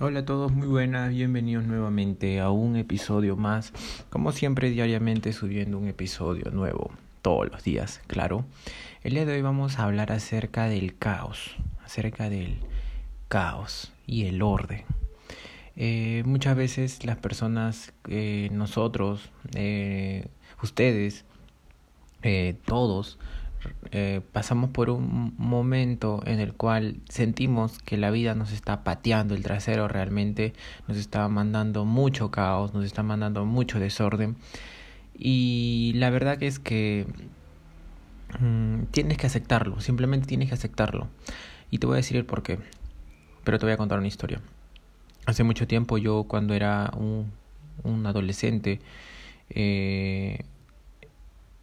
Hola a todos, muy buenas, bienvenidos nuevamente a un episodio más. Como siempre, diariamente subiendo un episodio nuevo, todos los días, claro. El día de hoy vamos a hablar acerca del caos, acerca del caos y el orden. Eh, muchas veces las personas, eh, nosotros, eh, ustedes, todos, eh, pasamos por un momento en el cual sentimos que la vida nos está pateando el trasero, realmente nos está mandando mucho caos, nos está mandando mucho desorden. Y la verdad que es que mm, tienes que aceptarlo, simplemente tienes que aceptarlo. Y te voy a decir el por qué, pero te voy a contar una historia. Hace mucho tiempo yo cuando era un, un adolescente, eh,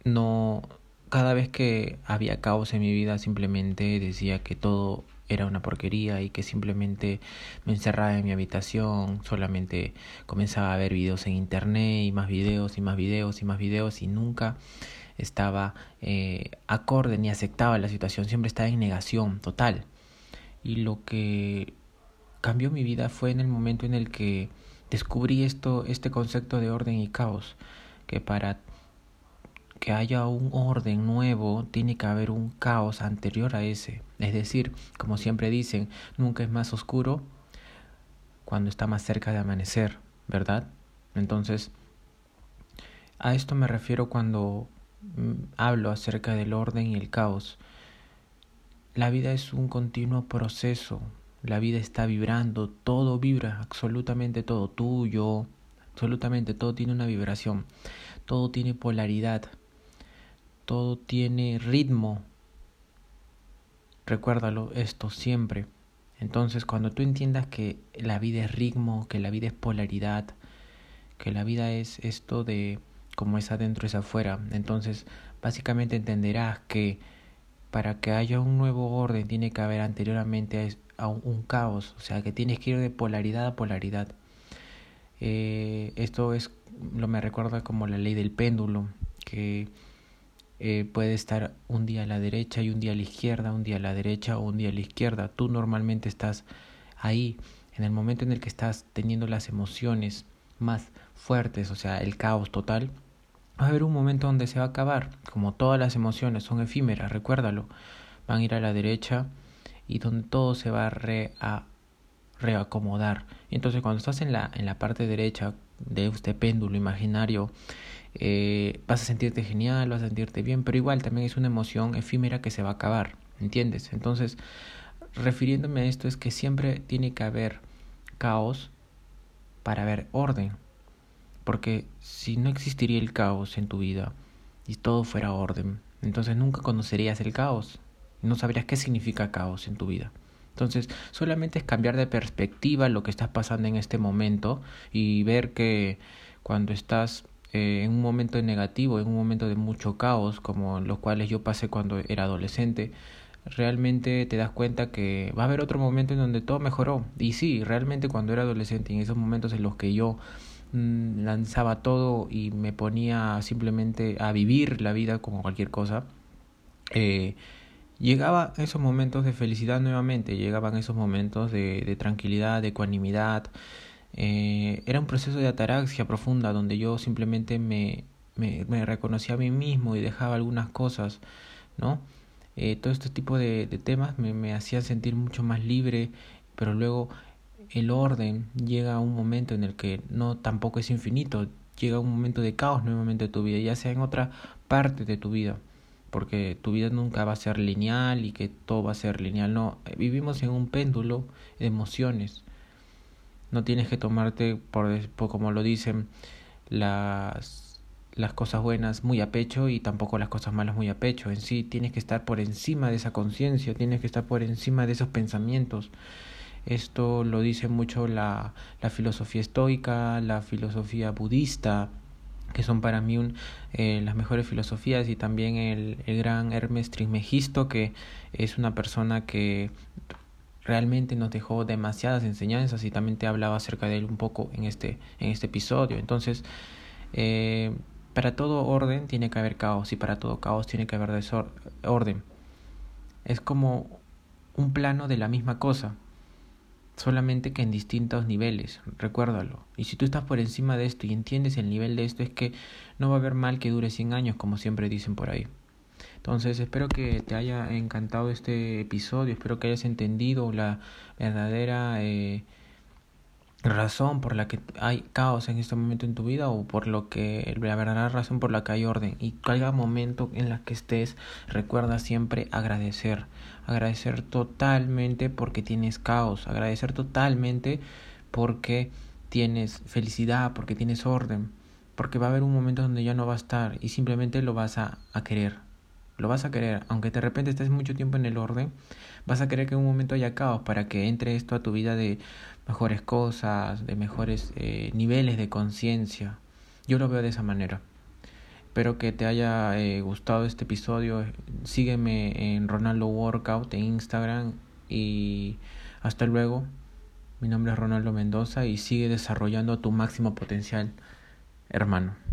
no cada vez que había caos en mi vida simplemente decía que todo era una porquería y que simplemente me encerraba en mi habitación, solamente comenzaba a ver videos en internet y más videos y más videos y más videos y nunca estaba eh, acorde ni aceptaba la situación, siempre estaba en negación total. Y lo que cambió mi vida fue en el momento en el que descubrí esto, este concepto de orden y caos, que para que haya un orden nuevo, tiene que haber un caos anterior a ese. Es decir, como siempre dicen, nunca es más oscuro cuando está más cerca de amanecer, ¿verdad? Entonces, a esto me refiero cuando mm, hablo acerca del orden y el caos. La vida es un continuo proceso, la vida está vibrando, todo vibra, absolutamente todo, tú, yo, absolutamente todo tiene una vibración, todo tiene polaridad todo tiene ritmo. Recuérdalo esto siempre. Entonces, cuando tú entiendas que la vida es ritmo, que la vida es polaridad, que la vida es esto de como es adentro es afuera, entonces básicamente entenderás que para que haya un nuevo orden tiene que haber anteriormente a un, caos, o sea que tienes que ir de polaridad a polaridad. Eh, esto es lo me recuerda como la ley del péndulo, que eh, puede estar un día a la derecha y un día a la izquierda, un día a la derecha o un día a la izquierda. Tú normalmente estás ahí, en el momento en el que estás teniendo las emociones más fuertes, o sea, el caos total, va a haber un momento donde se va a acabar. Como todas las emociones son efímeras, recuérdalo, van a ir a la derecha y donde todo se va a, re a reacomodar. Entonces, cuando estás en la, en la parte derecha de este péndulo imaginario, eh, vas a sentirte genial, vas a sentirte bien, pero igual también es una emoción efímera que se va a acabar, ¿entiendes? Entonces, refiriéndome a esto es que siempre tiene que haber caos para haber orden, porque si no existiría el caos en tu vida y todo fuera orden, entonces nunca conocerías el caos, no sabrías qué significa caos en tu vida. Entonces, solamente es cambiar de perspectiva lo que estás pasando en este momento y ver que cuando estás eh, en un momento negativo, en un momento de mucho caos, como los cuales yo pasé cuando era adolescente, realmente te das cuenta que va a haber otro momento en donde todo mejoró. Y sí, realmente cuando era adolescente, en esos momentos en los que yo mm, lanzaba todo y me ponía simplemente a vivir la vida como cualquier cosa, eh, llegaba esos momentos de felicidad nuevamente, llegaban esos momentos de, de tranquilidad, de ecuanimidad, eh, era un proceso de ataraxia profunda donde yo simplemente me, me, reconocía a mí mismo y dejaba algunas cosas, ¿no? Eh, todo este tipo de, de temas me, me hacían sentir mucho más libre, pero luego el orden llega a un momento en el que no tampoco es infinito, llega un momento de caos nuevamente en tu vida, ya sea en otra parte de tu vida, porque tu vida nunca va a ser lineal y que todo va a ser lineal, no, vivimos en un péndulo de emociones, no tienes que tomarte, por, como lo dicen, las, las cosas buenas muy a pecho y tampoco las cosas malas muy a pecho. En sí tienes que estar por encima de esa conciencia, tienes que estar por encima de esos pensamientos. Esto lo dice mucho la, la filosofía estoica, la filosofía budista, que son para mí un, eh, las mejores filosofías y también el, el gran Hermes Trismegisto, que es una persona que realmente nos dejó demasiadas enseñanzas y también te hablaba acerca de él un poco en este, en este episodio. Entonces, eh, para todo orden tiene que haber caos y para todo caos tiene que haber orden. Es como un plano de la misma cosa. solamente que en distintos niveles, recuérdalo. Y si tú estás por encima de esto y entiendes el nivel de esto, es que no va a haber mal que dure 100 años, como siempre dicen por ahí. Entonces espero que te haya encantado este episodio, espero que hayas entendido la verdadera eh, razón por la que hay caos en este momento en tu vida o por lo que la verdadera razón por la que hay orden. Y cada momento en la que estés recuerda siempre agradecer. Agradecer totalmente porque tienes caos. Agradecer totalmente porque tienes felicidad porque tienes orden. Porque va a haber un momento donde ya no va a estar y simplemente lo vas a, a querer lo vas a querer aunque de repente estés mucho tiempo en el orden vas a querer que en un momento haya caos para que entre esto a tu vida de mejores cosas, de mejores eh, niveles de conciencia. Yo lo veo de esa manera. Espero que te haya eh, gustado este episodio. Sígueme en Ronaldo Workout en Instagram y hasta luego. Mi nombre es Ronaldo Mendoza y sigue desarrollando tu máximo potencial, hermano.